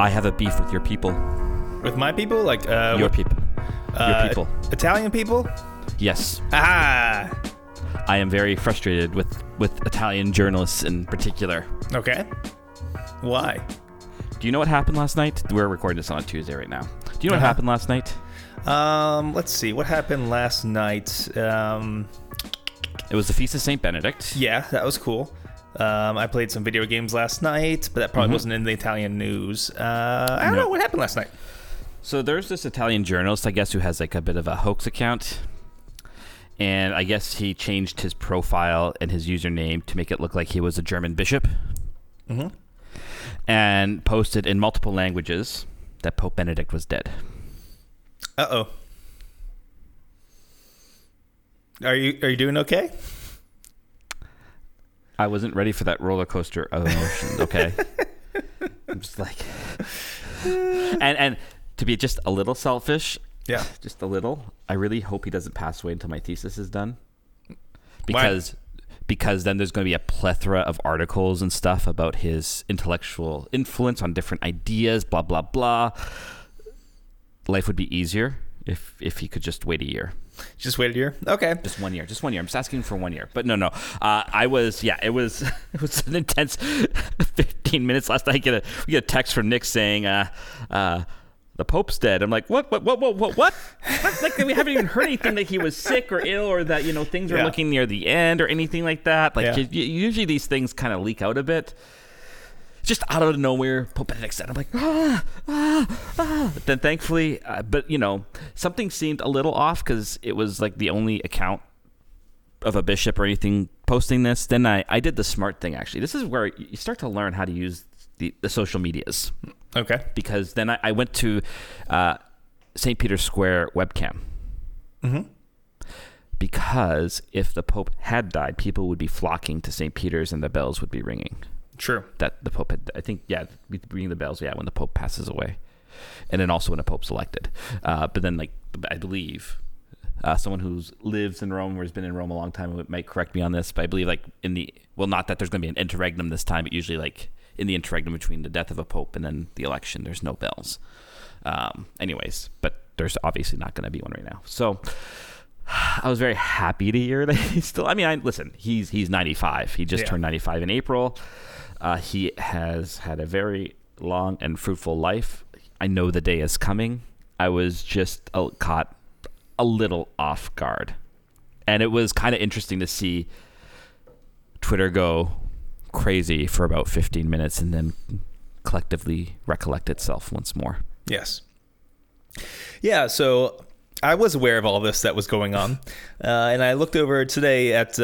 I have a beef with your people. With my people, like uh, Your people. uh, your people. Italian people. Yes. Ah, I am very frustrated with, with Italian journalists in particular. okay. Why? Do you know what happened last night? We're recording this on a Tuesday right now. Do you know what Uh-huh. happened last night? Um, let's see. What happened last night? Um, It was the Feast of St. Benedict. yeah, that was cool. Um, I played some video games last night, but that probably Mhm. wasn't in the Italian news. Uh, I don't No. know what happened last night. So there's this Italian journalist, I guess, who has like a bit of a hoax account. And I guess he changed his profile and his username to make it look like he was a German bishop Mm-hmm. and posted in multiple languages that Pope Benedict was dead. Uh oh. Are you are you doing okay? I wasn't ready for that roller coaster of emotions, okay? I'm just like and and to be just a little selfish, Yeah. just a little, I really hope he doesn't pass away until my thesis is done. Because because then there's going to be a plethora of articles and stuff about his intellectual influence on different ideas, blah blah blah. Life would be easier if if he could just wait a year. Just wait a year. Okay. Just one year. Just one year. I'm just asking for one year. But no, no. Uh, I was, yeah, it was, it was an intense 15 minutes last night. I get a, we get a text from Nick saying, uh, uh, the Pope's dead. I'm like, what, what, what, what, what, what? Like, we haven't even heard anything that he was sick or ill or that, you know, things are Yeah. looking near the end or anything like that. Like, Yeah. usually these things kind of leak out a bit. Just out of nowhere, Pope Benedict said, I'm like, ah, ah, ah. But then thankfully, uh, but, you know, something seemed a little off because it was like the only account of a bishop or anything posting this, then I, I did the smart thing actually. This is where you start to learn how to use the, the social medias Okay. because then I, I went to uh, St. Peter's Square webcam Mm-hmm. because if the Pope had died, people would be flocking to St. Peter's and the bells would be ringing. True. That the Pope had, I think, yeah, we ring the bells, yeah, when the Pope passes away. And then also when a Pope's elected. Uh, but then, like, I believe uh, someone who's lives in Rome or has been in Rome a long time might correct me on this, but I believe like in the well, not that there's going to be an interregnum this time, but usually like in the interregnum between the death of a pope and then the election, there's no bells. Um, anyways, but there's obviously not going to be one right now. So I was very happy to hear that he's still. I mean, I listen. He's he's 95. He just Yeah. turned 95 in April. Uh, he has had a very long and fruitful life. I know the day is coming. I was just uh, caught a little off guard. And it was kind of interesting to see Twitter go crazy for about 15 minutes and then collectively recollect itself once more. Yes. Yeah, so I was aware of all this that was going on. Uh, and I looked over today at,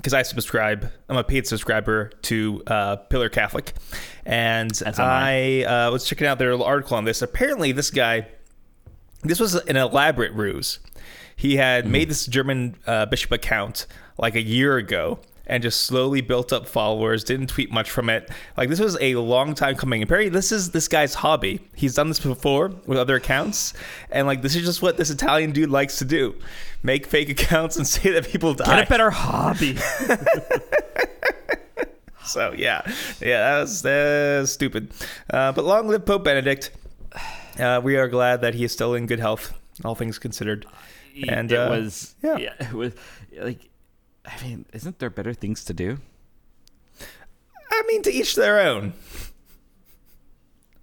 because I subscribe, I'm a paid subscriber to uh, Pillar Catholic. And I uh, was checking out their article on this. Apparently, this guy, this was an elaborate ruse. He had Mm-hmm. made this German uh, bishop account like a year ago and just slowly built up followers, didn't tweet much from it. Like this was a long time coming. Apparently, this is this guy's hobby. He's done this before with other accounts, and like this is just what this Italian dude likes to do: make fake accounts and say that people die. Get a better hobby. So yeah, yeah, that was, that was stupid. Uh, but long live Pope Benedict. Uh, we are glad that he is still in good health, all things considered. And, it uh, was yeah. yeah. it was like I mean, isn't there better things to do? I mean, to each their own.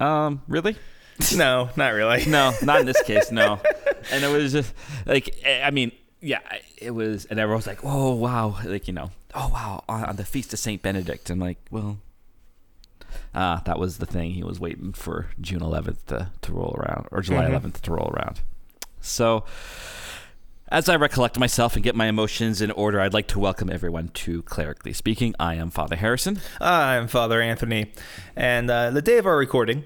Um, really? No, not really. No, not in this case. No, and it was just like I mean, yeah, it was, and everyone was like, "Oh wow!" Like you know, "Oh wow!" On, on the feast of Saint Benedict, and like, well, uh, that was the thing. He was waiting for June 11th to to roll around, or July Mhm. 11th to roll around. So, as I recollect myself and get my emotions in order, I'd like to welcome everyone to Clerically Speaking. I am Father Harrison. I'm Father Anthony, and uh, the day of our recording,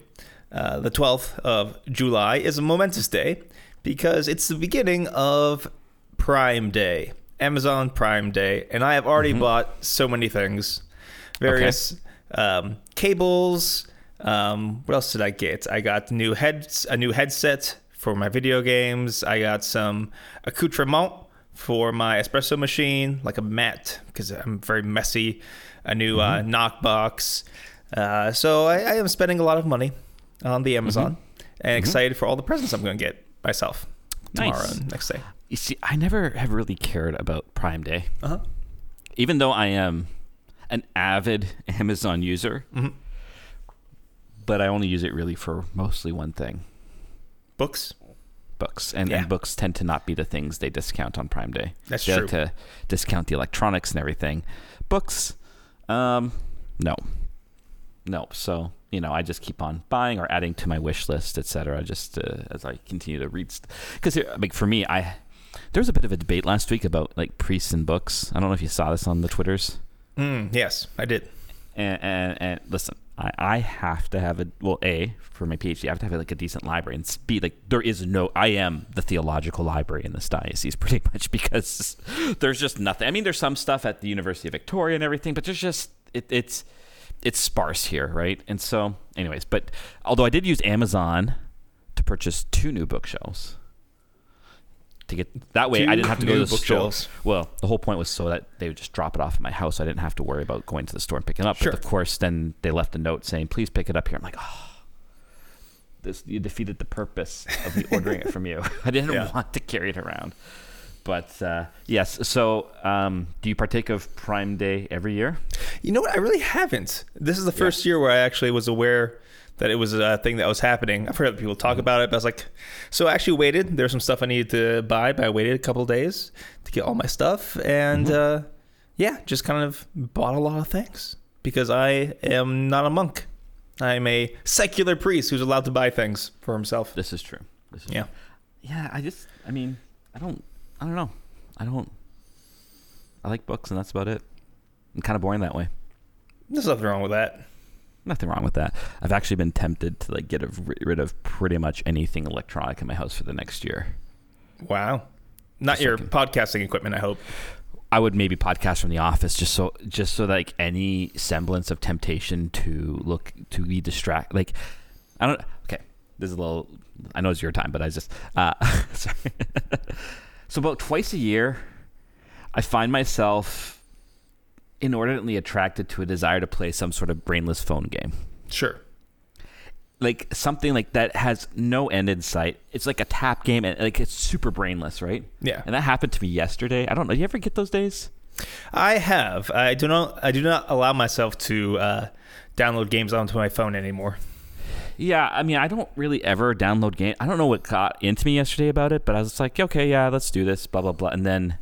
uh, the 12th of July, is a momentous day because it's the beginning of Prime Day, Amazon Prime Day, and I have already bought so many things, various um, cables. Um, what else did I get? I got new heads, a new headset for my video games. I got some accoutrement for my espresso machine, like a mat because I'm very messy. A new uh, knockbox. Uh, so I, I am spending a lot of money on the Amazon, Mm-hmm. and excited for all the presents I'm going to get myself tomorrow Nice. and next day. You see, I never have really cared about Prime Day, Uh huh. even though I am an avid Amazon user. Mhm. But I only use it really for mostly one thing: Books. books, and, Yeah. and books tend to not be the things they discount on Prime Day. That's they true. like to discount the electronics and everything. Books, um, no, no. So you know, I just keep on buying or adding to my wish list, etc. Just uh, as I continue to read, because like for me, I there was a bit of a debate last week about like priests and books. I don't know if you saw this on the twitters. Mm, yes, I did. And and, and listen, I, I have to have a well, a for my PhD, I have to have like a decent library, and b like there is no. I am the theological library in this diocese, pretty much because there's just nothing. I mean, there's some stuff at the University of Victoria and everything, but there's just it, it's it's sparse here, right? And so, anyways, but although I did use Amazon to purchase two new bookshelves. To get that way, I didn't have to go to the store. Well, the whole point was so that they would just drop it off at my house. So I didn't have to worry about going to the store and picking it up. Sure. But of course, then they left a note saying, "Please pick it up here." I'm like, "Oh, this you defeated the purpose of me ordering it from you. I didn't Yeah. want to carry it around." But uh, yes, so um, do you partake of Prime Day every year? You know what? I really haven't. This is the first year where I actually was aware that it was a thing that was happening. I've heard other people talk about it, but I was like, so I actually waited. There's some stuff I needed to buy, but I waited a couple of days to get all my stuff, and uh, yeah, just kind of bought a lot of things because I am not a monk. I'm a secular priest who's allowed to buy things for himself. This is true. This is Yeah. yeah. I just, I mean, I don't, I don't know. I don't. I like books, and that's about it. I'm kind of boring that way. There's nothing wrong with that. Nothing wrong with that. I've actually been tempted to like get rid of pretty much anything electronic in my house for the next year. Wow. Not Just your podcasting equipment, I hope. I would maybe podcast from the office just so just so like any semblance of temptation to look to be distract like I don't okay this is a little I know it's your time but I just uh sorry so about twice a year I find myself inordinately attracted to a desire to play some sort of brainless phone game Sure. like something like that has no end in sight it's like a tap game and like it's super brainless right Yeah. and that happened to me yesterday I don't know do you ever get those days I have. I do not. I do not allow myself to uh, download games onto my phone anymore. Yeah, I mean, I don't really ever download game. I don't know what got into me yesterday about it, but I was like, okay, yeah, let's do this, blah blah blah, and then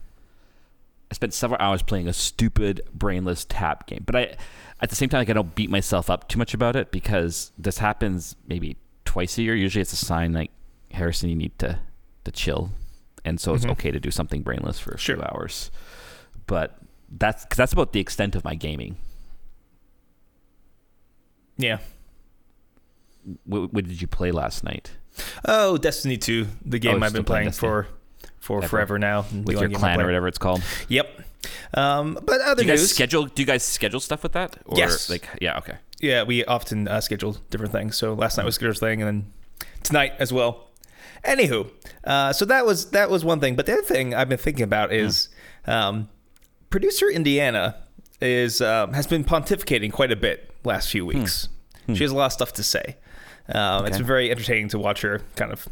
I spent several hours playing a stupid, brainless tap game. But I, at the same time, like I don't beat myself up too much about it because this happens maybe twice a year. Usually, it's a sign like Harrison, you need to to chill, and so it's Mhm. okay to do something brainless for a few hours. But that's cause that's about the extent of my gaming. Yeah. What, what did you play last night? Oh, Destiny 2, the game you're I've been playing playing for for Ever. forever now. With your clan or whatever it's called. Yep. Um, but other do you guys news. schedule do you guys schedule stuff with that or Yes. like yeah okay yeah, we often uh, schedule different things. So last night was Skitter's thing, and then tonight as well. Anywho, uh, so that was that was one thing. But the other thing I've been thinking about is um, producer Indiana is um, has been pontificating quite a bit last few weeks. She has a lot of stuff to say. Um, It's Okay. been very entertaining to watch her kind of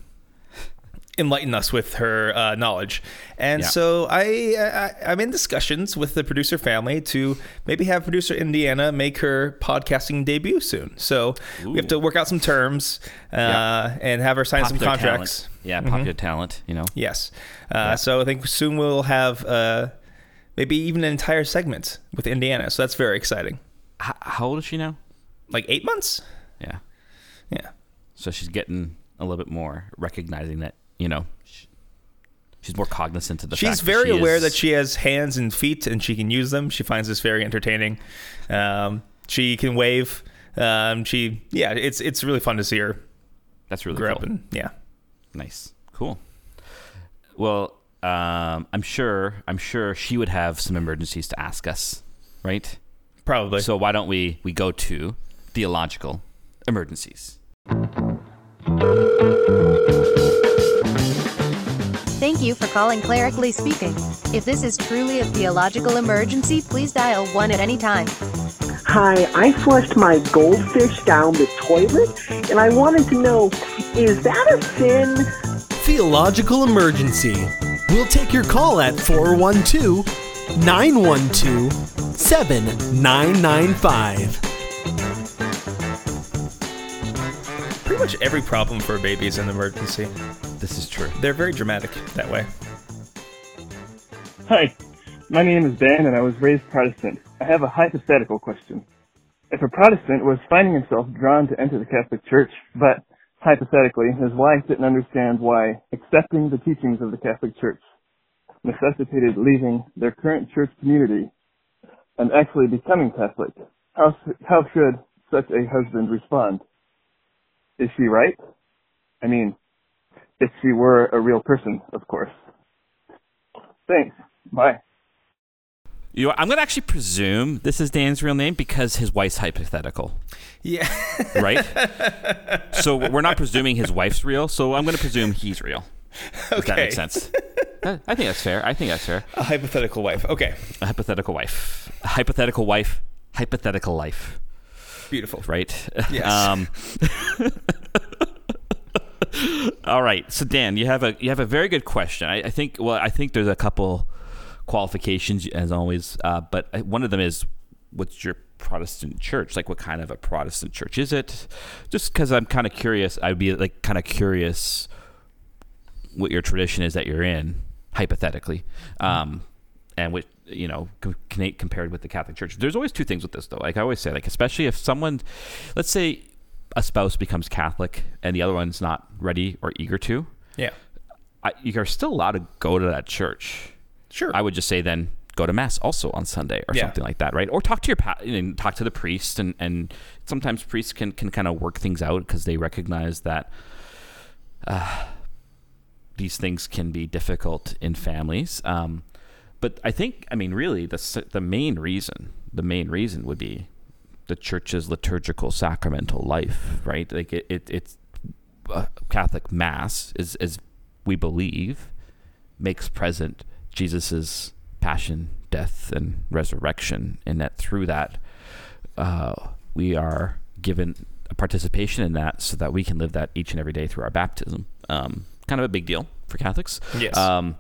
enlighten us with her uh, knowledge. And Yeah. so I, I I'm in discussions with the producer family to maybe have producer Indiana make her podcasting debut soon. So we have to work out some terms uh, Yeah. and have her sign some contracts. talent. yeah popular talent you know Yes. Uh, So I think soon we'll have uh, maybe even an entire segment with Indiana. So that's very exciting. H- how old is she now Like eight months? yeah Yeah. so she's getting a little bit more recognizing that you know she's more cognizant of the She's fact that very she aware is- that she has hands and feet and she can use them. She finds this very entertaining. Um, she can wave. Um, she, yeah, it's it's really fun to see her that's really grow cool up and yeah. nice cool well um i'm sure i'm sure she would have some emergencies to ask us right Probably. so why don't we we go to theological emergencies Thank you for calling Clerically Speaking. If this is truly a theological emergency, please dial 1 at any time. Hi, I flushed my goldfish down the toilet, and I wanted to know is that a sin? Theological emergency. We'll take your call at 412 912 7995. Pretty much every problem for a baby is an emergency. This is true. They're very dramatic that way. Hi, my name is Ben and I was raised Protestant. I have a hypothetical question. If a Protestant was finding himself drawn to enter the Catholic Church, but hypothetically his wife didn't understand why accepting the teachings of the Catholic Church necessitated leaving their current church community and actually becoming Catholic, how, how should such a husband respond? Is she right? I mean, if she were a real person, of course. Thanks. Bye. You know, I'm going to actually presume this is Dan's real name because his wife's hypothetical, Yeah. right? so we're not presuming his wife's real. So I'm going to presume he's real. Okay. If that Okay. makes sense. Uh, I think that's fair. I think that's fair. A hypothetical wife. Okay. A hypothetical wife. A hypothetical wife. Hypothetical life. Beautiful. Right? Yes. Um, all right. So Dan, you have a you have a very good question. I, I think well, I think there's a couple qualifications as always, uh, but one of them is what's your Protestant church? Like, what kind of a Protestant church is it? Just because I'm kind of curious, I'd be like kind of curious what your tradition is that you're in, hypothetically, um, and what you know com- compared with the Catholic Church. There's always two things with this, though. Like I always say, like especially if someone, let's say, a spouse becomes Catholic and the other one's not ready or eager to, Yeah. I, you are still allowed to go to that church. Sure. I would just say then go to mass also on Sunday or Yeah. something like that, right? Or talk to your pa- know, talk to the priest, and and sometimes priests can can kind of work things out because they recognize that. Uh, these things can be difficult in families, um, but I think I mean really the the main reason the main reason would be the church's liturgical sacramental life, right? Like it, it it's uh, Catholic Mass is as we believe makes present Jesus's passion, death, and resurrection, and that through that uh, we are given a participation in that, so that we can live that each and every day through our baptism. Um, kind of a big deal for Catholics. Yes. Um,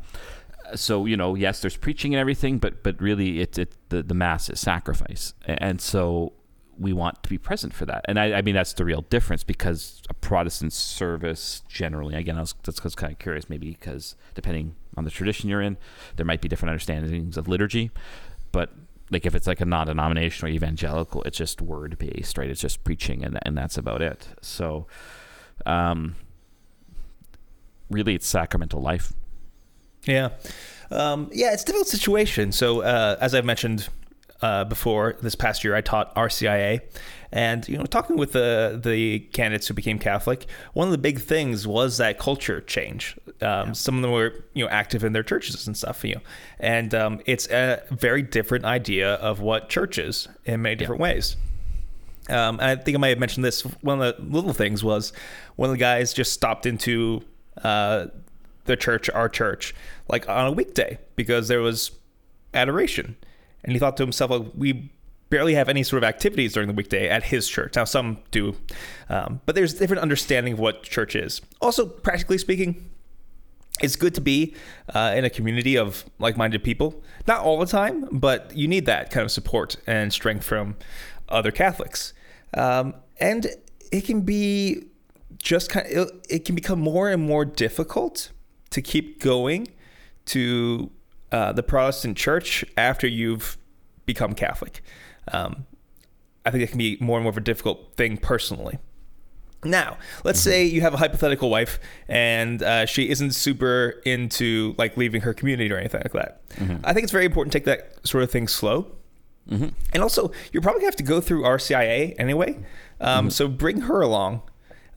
so you know, yes, there's preaching and everything, but but really, it it the, the mass is sacrifice, and so we want to be present for that. And I, I mean, that's the real difference because a Protestant service generally, again, I was that's was kind of curious, maybe because depending on the tradition you're in, there might be different understandings of liturgy, but like if it's like a non-denominational evangelical, it's just word based, right? It's just preaching, and and that's about it. So, um, really, it's sacramental life. Yeah. Um, yeah, it's a difficult situation. So, uh, as I've mentioned uh, before, this past year I taught RCIA, and you know, talking with the the candidates who became Catholic, one of the big things was that culture change. Um, Some of them were you know active in their churches and stuff, you know, and um, it's a very different idea of what church is in many different ways. Um, and I think I might have mentioned this. One of the little things was one of the guys just stopped into uh, the church, our church, like on a weekday because there was adoration. And he thought to himself, like, we barely have any sort of activities during the weekday at his church. Now, some do, um, but there's a different understanding of what church is. Also, practically speaking, it's good to be uh, in a community of like-minded people. Not all the time, but you need that kind of support and strength from other Catholics. Um, and it can be just kind of, it, it can become more and more difficult to keep going to uh, the Protestant Church after you've become Catholic. Um, I think it can be more and more of a difficult thing personally. Now, let's say you have a hypothetical wife and uh, she isn't super into like leaving her community or anything like that. I think it's very important to take that sort of thing slow. And also, you're probably gonna have to go through RCIA anyway. Um, So bring her along,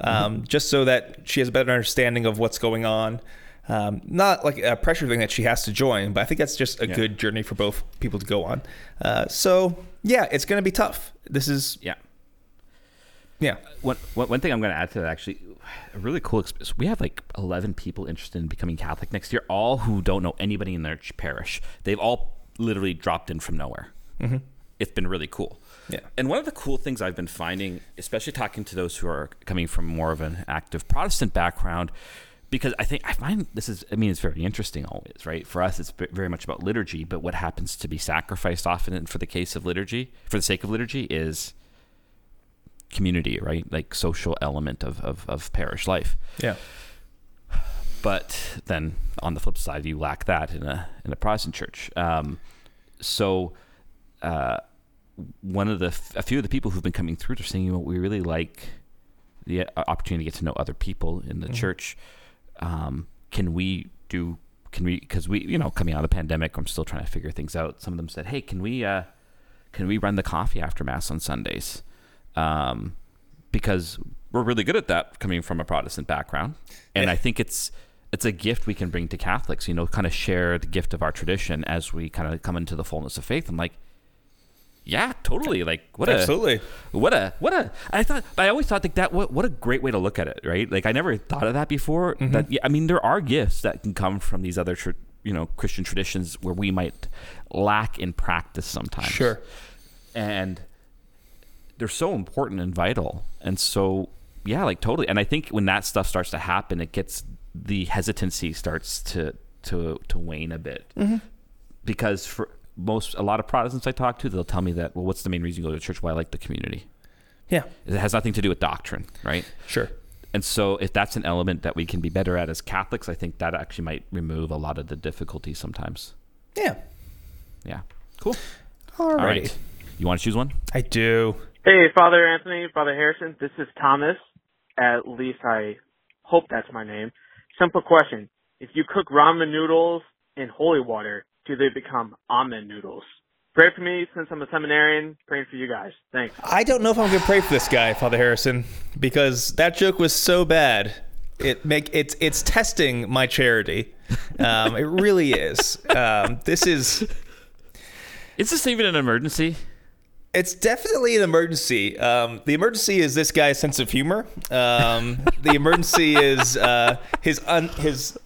um, just so that she has a better understanding of what's going on. Um, not like a pressure thing that she has to join, but I think that's just a good journey for both people to go on. Uh, so yeah, it's gonna be tough. This is Yeah. yeah. One, one, one thing I'm going to add to that actually, a really cool experience. We have like 11 people interested in becoming Catholic next year, all who don't know anybody in their parish. They've all literally dropped in from nowhere. it's been really cool. Yeah. And one of the cool things I've been finding, especially talking to those who are coming from more of an active Protestant background, because I think I find this is, I mean, it's very interesting always, right? For us, it's very much about liturgy, but what happens to be sacrificed often for the case of liturgy, for the sake of liturgy, is community, right? Like social element of, of, of parish life. Yeah. But then on the flip side, you lack that in a in a Protestant church. Um, so, uh, one of the a few of the people who've been coming through are saying, you know, we really like the uh, opportunity to get to know other people in the church. Um, can we do? Can we? Because we, you know, coming out of the pandemic, I'm still trying to figure things out. Some of them said, "Hey, can we? Uh, can we run the coffee after mass on Sundays?" Um, because we're really good at that coming from a Protestant background, and I think it's it's a gift we can bring to Catholics. You know, kind of share the gift of our tradition as we kind of come into the fullness of faith. I'm like, yeah, totally. Like, what a Absolutely. what a what a I thought I always thought like that what what a great way to look at it, right? Like I never thought of that before. Mm-hmm. That yeah, I mean there are gifts that can come from these other tr- you know Christian traditions where we might lack in practice sometimes. Sure. And they're so important and vital. And so yeah, like totally. And I think when that stuff starts to happen, it gets the hesitancy starts to to to wane a bit. Mm-hmm. Because for most a lot of Protestants I talk to, they'll tell me that well, what's the main reason you go to church? Well, I like the community. Yeah. It has nothing to do with doctrine, right? Sure. And so, if that's an element that we can be better at as Catholics, I think that actually might remove a lot of the difficulty sometimes. Yeah. Yeah. Cool. All All right. right. You want to choose one? I do. Hey, Father Anthony, Father Harrison, this is Thomas. At least I hope that's my name. Simple question. If you cook ramen noodles in holy water, do they become almond noodles? Pray for me since I'm a seminarian. Praying for you guys. Thanks. I don't know if I'm going to pray for this guy, Father Harrison, because that joke was so bad. It make it's it's testing my charity. Um, it really is. Um, this is Is this even an emergency? it's definitely an emergency. Um, the emergency is this guy's sense of humor. Um, the emergency is uh, his un, his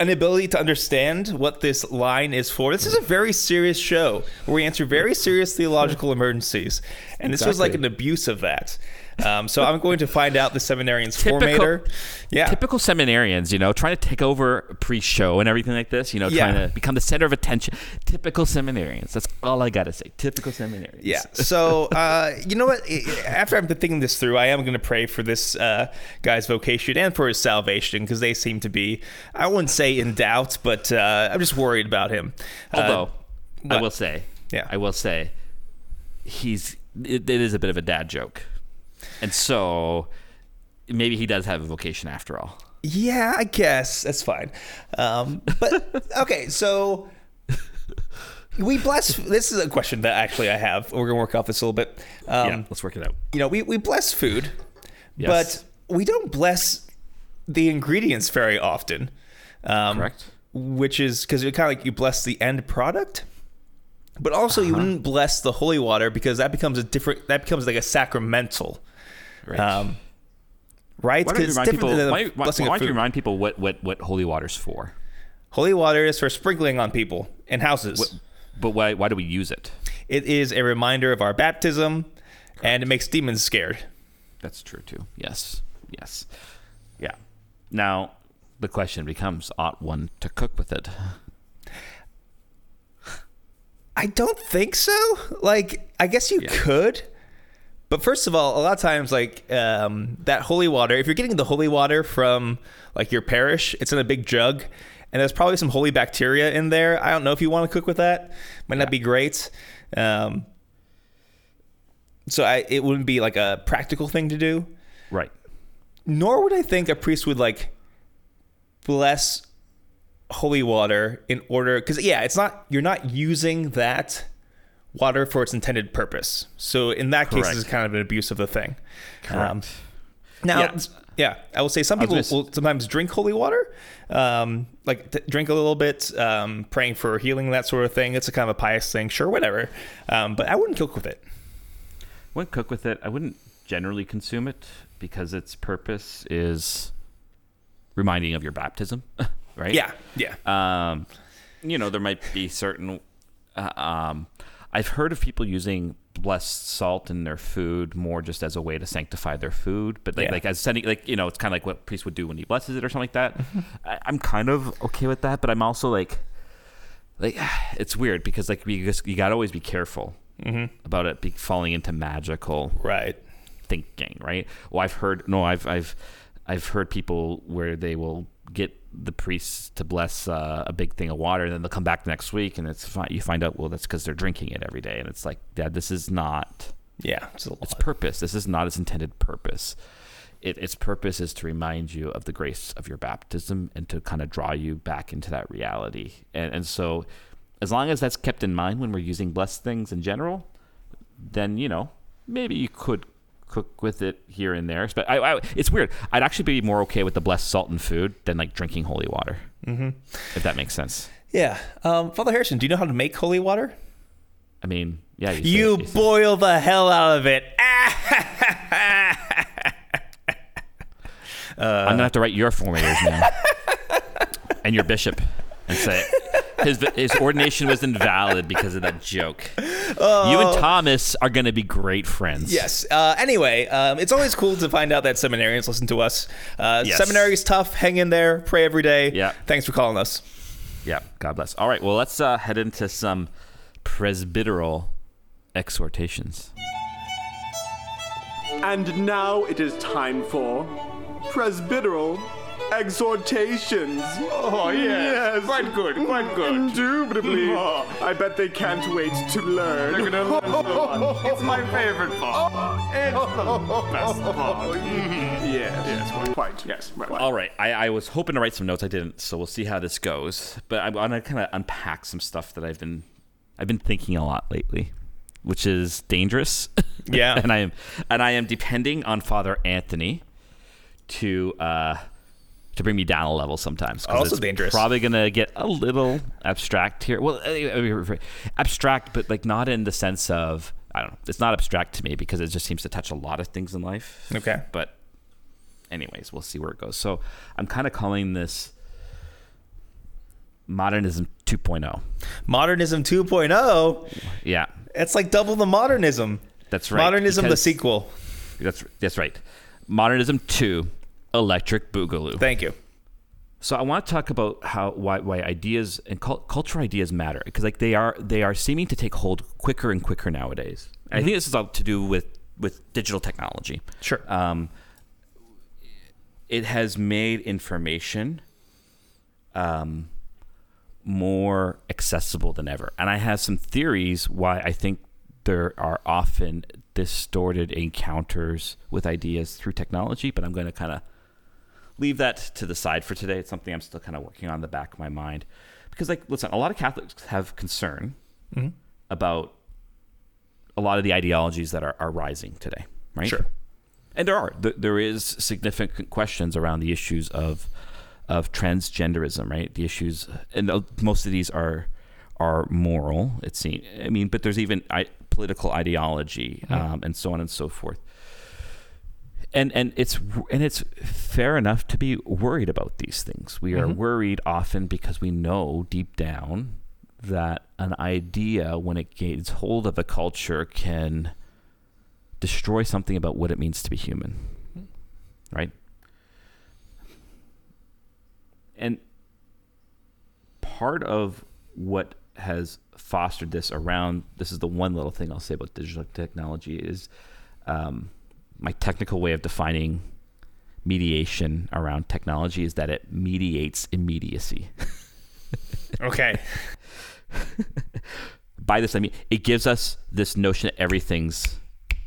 inability to understand what this line is for. This is a very serious show where we answer very serious theological emergencies, and this was like an abuse of that. Um, so I'm going to find out the seminarian's Typical- formator. Yeah. Typical seminarians, you know, trying to take over pre-show and everything like this. You know, Yeah. trying to become the center of attention. Typical seminarians. That's all I gotta say. Typical seminarians. Yeah. So, uh, you know what? After I've been thinking this through, I am going to pray for this uh, guy's vocation and for his salvation because they seem to be, I wouldn't say in doubt, but uh, I'm just worried about him. Uh, Although, I will say, Yeah. I will say, he's it, it is a bit of a dad joke, and so maybe he does have a vocation after all. yeah, I guess that's fine. Um, but okay, so we bless. This is a question that actually I have. We're going to work off this a little bit. Um, yeah, let's work it out. you know, we, we bless food, Yes. but we don't bless the ingredients very often. Um, Correct. Which is because it kind of like you bless the end product, but also Uh-huh. you wouldn't bless the holy water because that becomes a different. That becomes like a sacramental, Right. um, right? why don't 'Cause you it's remind different people? than the Why, why, blessing why of don't you remind people what, what, what holy water's for? Holy water is for sprinkling on people and houses. But why why do we use it? It is a reminder of our baptism, and it makes demons scared. That's true too. Yes. Yes. Yeah. Now the question becomes: Ought one to cook with it? I don't think so. Like, I guess you Yeah. could. But first of all, a lot of times, like um, that holy water, if you're getting the holy water from like your parish, it's in a big jug, and there's probably some holy bacteria in there. I don't know if you want to cook with that. Might not be great. Um, so I, it wouldn't be like a practical thing to do. Right. Nor would I think a priest would like bless holy water in order because yeah, it's not you're not using that water for its intended purpose. So in that case, Correct. this is kind of an abuse of the thing. Um, Correct. now, Yeah. yeah. I will say some people gonna will sometimes drink holy water, um, like t- drink a little bit, um, praying for healing, that sort of thing. It's a kind of a pious thing, sure, whatever. Um, but I wouldn't cook with it. wouldn't cook with it. I wouldn't generally consume it because its purpose is reminding of your baptism, right? Yeah, yeah. Um, you know, there might be certain. Uh, um, I've heard of people using blessed salt in their food more just as a way to sanctify their food, but like, Yeah. like as sending like you know it's kind of like what a priest would do when he blesses it or something like that. Mm-hmm. I, I'm kind of okay with that, but I'm also like like it's weird because like you just you got to always be careful mm-hmm. about it be falling into magical Right. thinking, right? Well, I've heard no, I've I've I've heard people where they will get the priests to bless uh, a big thing of water, and then they'll come back next week, and it's fi- you find out well that's because they're drinking it every day, and it's like, Dad, this is not Yeah. It's its purpose. This is not its intended purpose. It, its purpose is to remind you of the grace of your baptism and to kind of draw you back into that reality. And, and so, as long as that's kept in mind when we're using blessed things in general, then you know maybe you could cook with it here and there. But I, I, it's weird. I'd actually be more okay with the blessed salt in food than like drinking holy water, mm-hmm. if that makes sense. Yeah. Um, Father Harrison, do you know how to make holy water? I mean, yeah, you, You boil the hell out of it. I'm gonna have to write your formators now, and your bishop, and say his his ordination was invalid because of that joke. you and Thomas are gonna be great friends. Yes. Uh, anyway, um, it's always cool to find out that seminarians listen to us. Uh, Yes. Seminary is tough. Hang in there. Pray every day. Yeah. Thanks for calling us. Yeah. God bless. All right. Well, let's uh, head into some presbyteral exhortations. And now it is time for presbyteral exhortations. Oh, yes. Quite good, quite good. Indubitably. I bet they can't wait to learn. They're gonna learn so much. It's my favorite part. It's the best part. Yes, yes, quite, quite, yes. Right, right. All right. I, I was hoping to write some notes. I didn't, so we'll see how this goes. But I want to kind of unpack some stuff that I've been I've been thinking a lot lately, which is dangerous. Yeah. and I am and I am depending on Father Anthony to uh to bring me down a level sometimes. Also it's dangerous. Probably gonna get a little abstract here. Well, uh, abstract, but like not in the sense of I don't know. It's not abstract to me because it just seems to touch a lot of things in life. Okay. But anyways, we'll see where it goes. So I'm kind of calling this modernism 2.0. Modernism 2.0. Yeah, It's like double the modernism. that's right. Modernism, the sequel. That's that's right. Modernism 2, Electric Boogaloo. Thank you. So I want to talk about how why, why ideas and cul- culture ideas matter because like they are they are seeming to take hold quicker and quicker nowadays. And I think this is all to do with with digital technology. Sure. Um, it has made information um, more accessible than ever, and I have some theories why I think there are often distorted encounters with ideas through technology. But I'm going to kind of leave that to the side for today. It's something I'm still kind of working on in the back of my mind. Because, like, listen, a lot of Catholics have concern about a lot of the ideologies that are, are rising today, right? Sure. And there are. Th- There is significant questions around the issues of of transgenderism, right? The issues, and most of these are are moral. It seems. I mean, but there's even I, political ideology um, and so on and so forth and and it's and it's fair enough to be worried about these things. We are worried often because we know deep down that an idea, when it gains hold of a culture, can destroy something about what it means to be human. Right? And part of what has fostered this around this is the one little thing I'll say about digital technology is um, my technical way of defining mediation around technology is that it mediates immediacy. Okay. By this, I mean it gives us this notion that everything's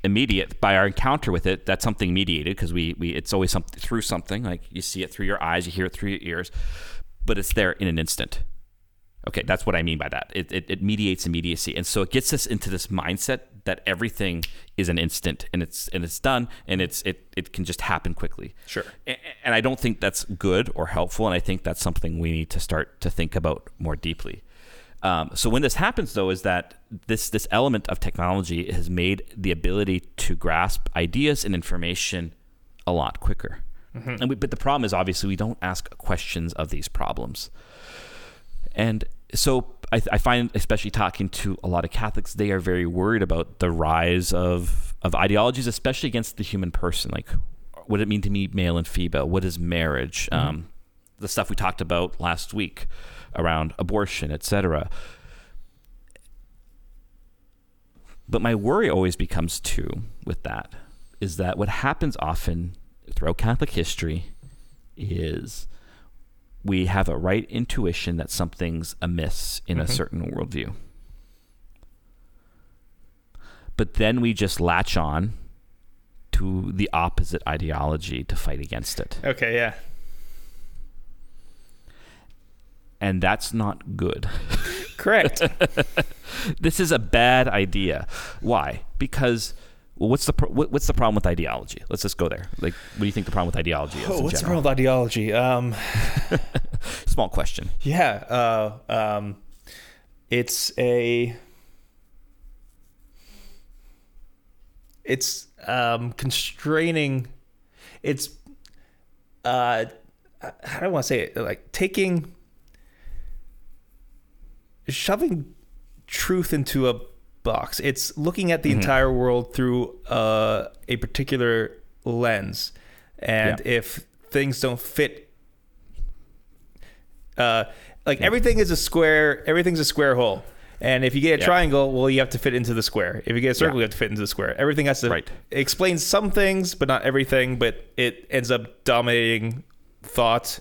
immediate. By our encounter with it, that's something mediated because we, we it's always something through something. Like you see it through your eyes, you hear it through your ears, but it's there in an instant. Okay, that's what I mean by that. It, it, it mediates immediacy, and so it gets us into this mindset that everything is an instant, and it's and it's done, and it's it it can just happen quickly. Sure. A- And I don't think that's good or helpful, and I think that's something we need to start to think about more deeply. Um, so when this happens, though, is that this this element of technology has made the ability to grasp ideas and information a lot quicker. And we, but the problem is obviously we don't ask questions of these problems. And so I, I find, especially talking to a lot of Catholics, they are very worried about the rise of of ideologies, especially against the human person. Like, what does it mean to me, male and female? What is marriage? Um, the stuff we talked about last week around abortion, etc. But my worry always becomes too with that is that what happens often throughout Catholic history is we have a right intuition that something's amiss in a mm-hmm. certain worldview. But then we just latch on to the opposite ideology to fight against it. Okay, yeah. And that's not good. Correct. this is a bad idea. Why? Because well, what's the pro- what, what's the problem with ideology? Let's just go there. Like, what do you think the problem with ideology is? oh, what's the problem with ideology? Um, Small question. yeah. Uh, um, it's a. It's um, constraining. It's. Uh, how do I want to say it? Like taking. Shoving truth into a box. It's looking at the entire world through uh, a particular lens, and Yeah. if things don't fit, uh, like everything is a square. Everything's a square hole. And if you get a Yeah. triangle, well, you have to fit into the square. If you get a circle, Yeah. you have to fit into the square. Everything has to Right. it explains some things, but not everything. But it ends up dominating thought.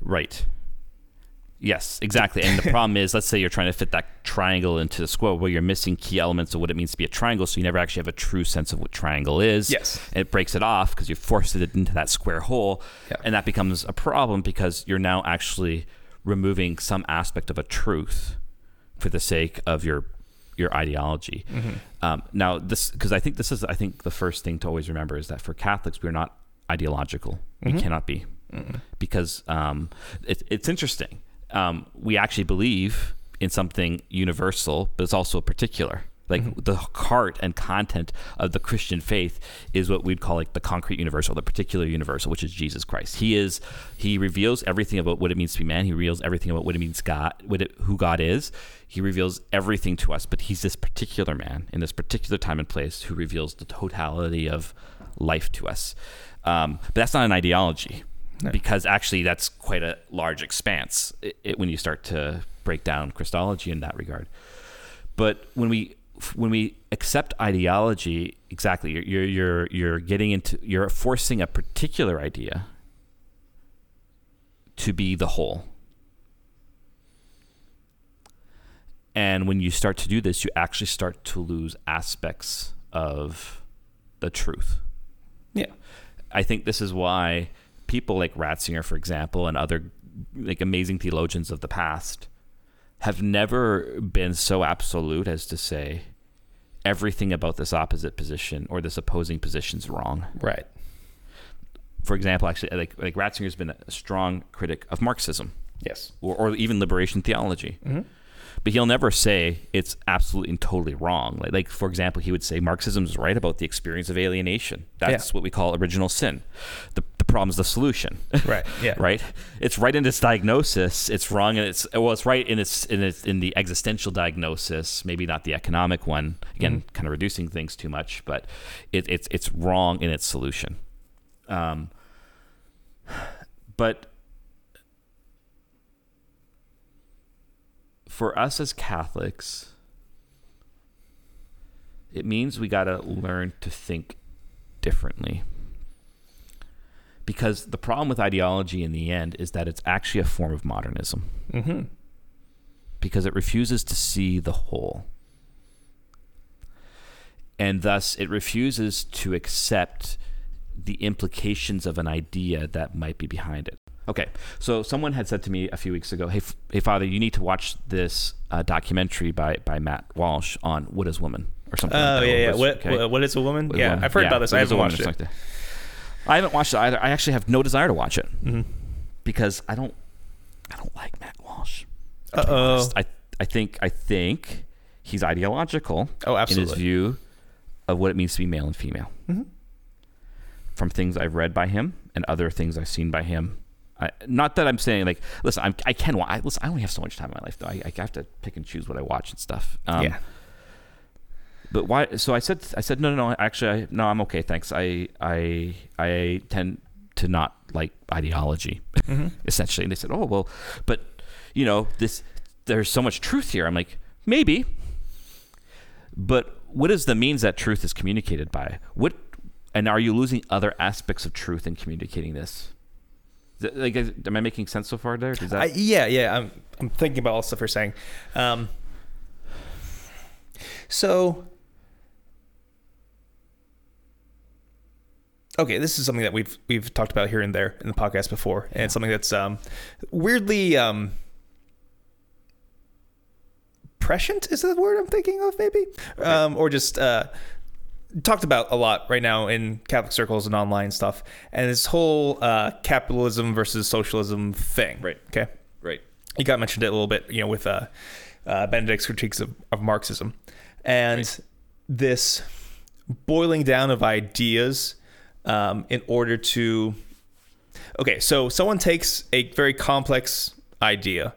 Right. Yes, exactly. And the problem is, let's say you're trying to fit that triangle into the square, well, you're missing key elements of what it means to be a triangle, so you never actually have a true sense of what triangle is. Yes. And it breaks it off because you forced it into that square hole, Yeah. and that becomes a problem because you're now actually removing some aspect of a truth for the sake of your your ideology. Um, now, this because I think this is I think the first thing to always remember is that for Catholics we're not ideological. We cannot be because um, it, it's interesting. Um, we actually believe in something universal, but it's also particular. Like the heart and content of the Christian faith is what we'd call like the concrete universal, the particular universal, which is Jesus Christ. He is he reveals everything about what it means to be man. He reveals everything about what it means God, what it, who God is. He reveals everything to us. But he's this particular man in this particular time and place who reveals the totality of life to us. Um, but that's not an ideology because actually that's quite a large expanse it, it- when you start to break down Christology in that regard. But when we when we accept ideology, exactly, you're you're, you're getting into you're forcing a particular idea to be the whole. And when you start to do this, you actually start to lose aspects of the truth. Yeah. I think this is why people like Ratzinger, for example, and other like amazing theologians of the past have never been so absolute as to say everything about this opposite position or this opposing position is wrong. Right. For example, actually, like like Ratzinger's been a strong critic of Marxism Yes. or, or even liberation theology. Mm-hmm. But he'll never say it's absolutely and totally wrong. Like, like, for example, he would say Marxism is right about the experience of alienation. That's Yeah. what we call original sin. The, the problem is the solution. Right. Yeah. right? It's right in its diagnosis. It's wrong and its well. It's right in its in its in the existential diagnosis. Maybe not the economic one. Again, kind of reducing things too much, but it, it's it's wrong in its solution. Um, but for us as Catholics, it means we got to learn to think differently. Because the problem with ideology in the end is that it's actually a form of modernism. Mm-hmm. Because it refuses to see the whole. And thus, it refuses to accept the implications of an idea that might be behind it. Okay, so someone had said to me a few weeks ago, "Hey, f- hey, Father, you need to watch this uh, documentary by by Matt Walsh on what is woman or something." Oh like that, yeah, yeah. What, okay. what, is a woman? What yeah, Woman? I've heard Yeah, about this. i haven't watched it. I haven't watched it either. I actually have no desire to watch it Mm-hmm. because I don't I don't like Matt Walsh. Uh oh. I I think I think he's ideological Oh, absolutely. in his view of what it means to be male and female. Mm-hmm. From things I've read by him and other things I've seen by him I, not that I'm saying like, listen, I'm, I can watch. I, listen, I only have so much time in my life though. I, I have to pick and choose what I watch and stuff. Um, yeah. But why? So I said, I said, no, no, no. Actually, I, no, I'm okay. Thanks. I, I, I tend to not like ideology, essentially. And they said, oh well, but you know, this there's so much truth here. I'm like, maybe, but what is the means that truth is communicated by? What, and are you losing other aspects of truth in communicating this? Like, am I making sense so far? There, that? I, yeah, yeah. I'm I'm thinking about all the stuff you're saying. Um, so, okay, this is something that we've we've talked about here and there in the podcast before, and something that's um, weirdly um, prescient. Is the word I'm thinking of? Maybe, um, or just. Uh, talked about a lot right now in Catholic circles and online stuff, and this whole uh, capitalism versus socialism thing. Right. Okay. right. You got mentioned it a little bit, you know, with uh, uh, Benedict's critiques of, of Marxism, and this boiling down of ideas um, in order to. Okay, so someone takes a very complex idea,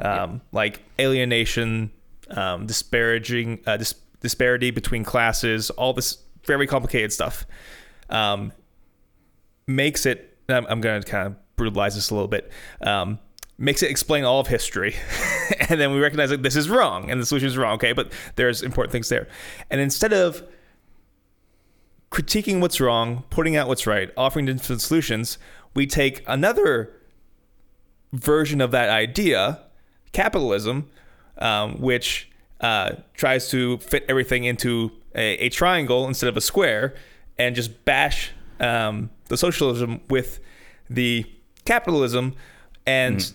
um, like alienation, um, disparaging, uh, dis- disparity between classes, all this very complicated stuff, um, makes it. I'm, I'm going to kind of brutalize this a little bit. Um, makes it explain all of history, and then we recognize that this is wrong and the solution is wrong. Okay, but there's important things there, and instead of critiquing what's wrong, putting out what's right, offering different solutions, we take another version of that idea, capitalism, um, which uh, tries to fit everything into a, a triangle instead of a square, and just bash um, the socialism with the capitalism. And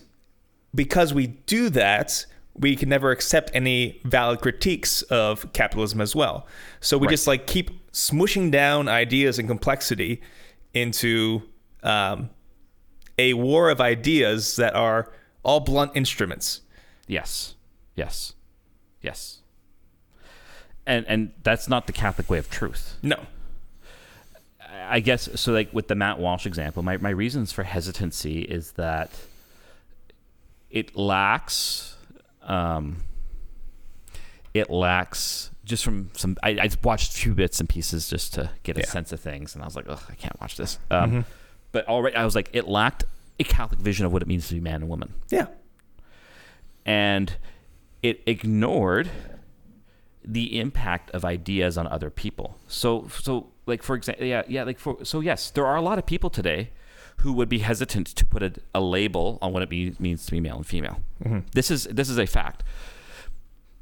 because we do that, we can never accept any valid critiques of capitalism as well. So we just like keep smushing down ideas and complexity into um, a war of ideas that are all blunt instruments. Yes. Yes. Yes. And and that's not the Catholic way of truth. No. I guess so like with the Matt Walsh example, my, my reasons for hesitancy is that it lacks um it lacks just from some I, I watched a few bits and pieces just to get a Yeah. sense of things and I was like, Ugh, I can't watch this. Um but already I was like, it lacked a Catholic vision of what it means to be man and woman. Yeah. and it ignored the impact of ideas on other people. So, so like for example, yeah, yeah, like for so yes, there are a lot of people today who would be hesitant to put a, a label on what it be, means to be male and female. This is this is a fact.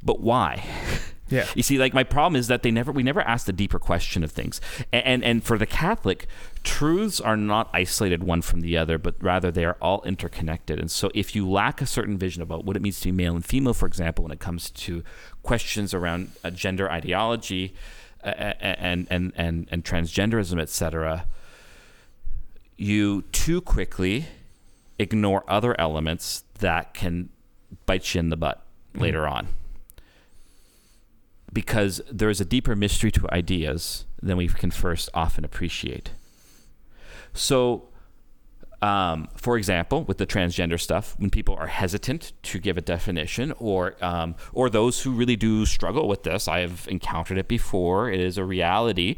But why? Yeah. You see, like my problem is that they never we never ask the deeper question of things. And, and and for the Catholic, truths are not isolated one from the other, but rather they are all interconnected. And so if you lack a certain vision about what it means to be male and female, for example, when it comes to questions around uh, gender ideology uh, and and and and transgenderism, etc., you too quickly ignore other elements that can bite you in the butt later on because there is a deeper mystery to ideas than we can first often appreciate. So, um, for example, with the transgender stuff, when people are hesitant to give a definition, or um, or those who really do struggle with this, I have encountered it before. It is a reality.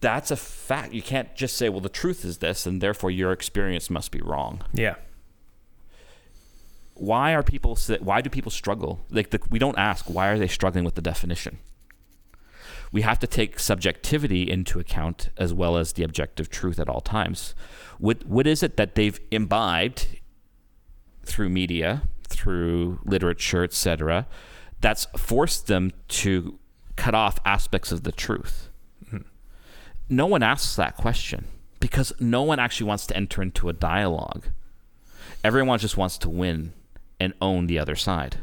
That's a fact. You can't just say, "Well, the truth is this," and therefore your experience must be wrong Yeah. Why are people why do people struggle? Like the, we don't ask why are they struggling with the definition? We have to take subjectivity into account as well as the objective truth at all times. What what is it that they've imbibed through media through literature etc that's forced them to cut off aspects of the truth? Hmm. No one asks that question because no one actually wants to enter into a dialogue. Everyone just wants to win and own the other side.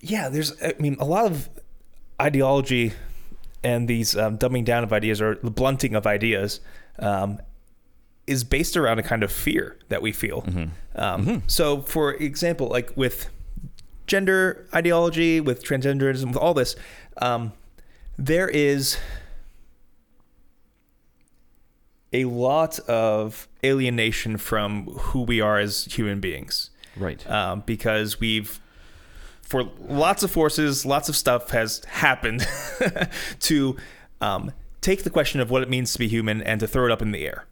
Yeah, there's, I mean, a lot of ideology and these um, dumbing down of ideas or the blunting of ideas um, is based around a kind of fear that we feel. Um, So, for example, like with gender ideology, with transgenderism, with all this, um, there is a lot of alienation from who we are as human beings. Right. Um, because we've, for lots of forces, lots of stuff has happened to um, take the question of what it means to be human and to throw it up in the air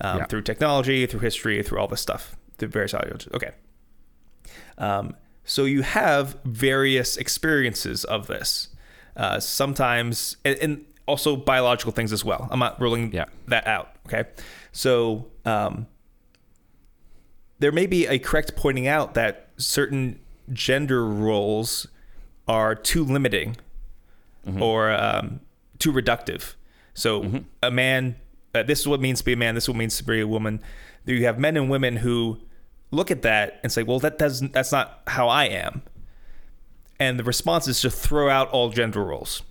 um, Yeah. through technology, through history, through all this stuff, through various ideologies. Okay. Um, so you have various experiences of this. Uh, sometimes, and, and also biological things as well. I'm not ruling Yeah. that out. Okay. So um, there may be a correct pointing out that certain gender roles are too limiting or um, too reductive. So a man, uh, this is what it means to be a man. This is what it means to be a woman. You have men and women who look at that and say, "Well, that doesn't. That's not how I am." And the response is to throw out all gender roles.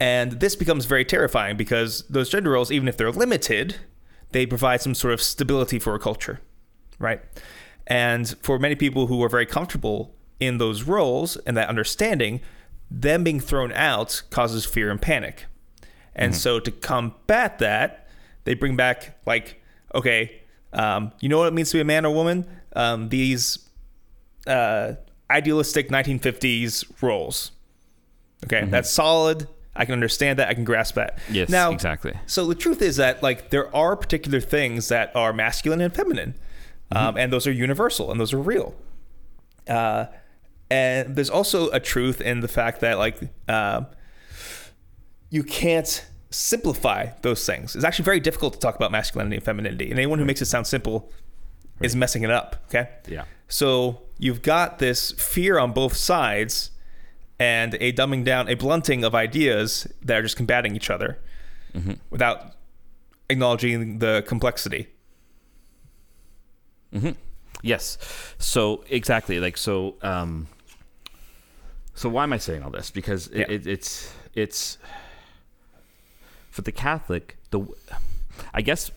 And this becomes very terrifying because those gender roles, even if they're limited, they provide some sort of stability for a culture, right? And for many people who are very comfortable in those roles and that understanding, them being thrown out causes fear and panic. And so to combat that, they bring back like, okay, um, you know what it means to be a man or woman? Um, these uh, idealistic 1950s roles. Okay, that's solid. I can understand that. I can grasp that. Yes, now, exactly. So the truth is that like there are particular things that are masculine and feminine, um, and those are universal and those are real. Uh, and there's also a truth in the fact that like uh, you can't simplify those things. It's actually very difficult to talk about masculinity and femininity, and anyone who makes it sound simple is messing it up. Okay. Yeah. So you've got this fear on both sides and a dumbing down, a blunting of ideas that are just combating each other without acknowledging the complexity. Yes. So exactly, like so. Um, so why am I saying all this? Because it, Yeah. it, it's it's for the Catholic. The I guess.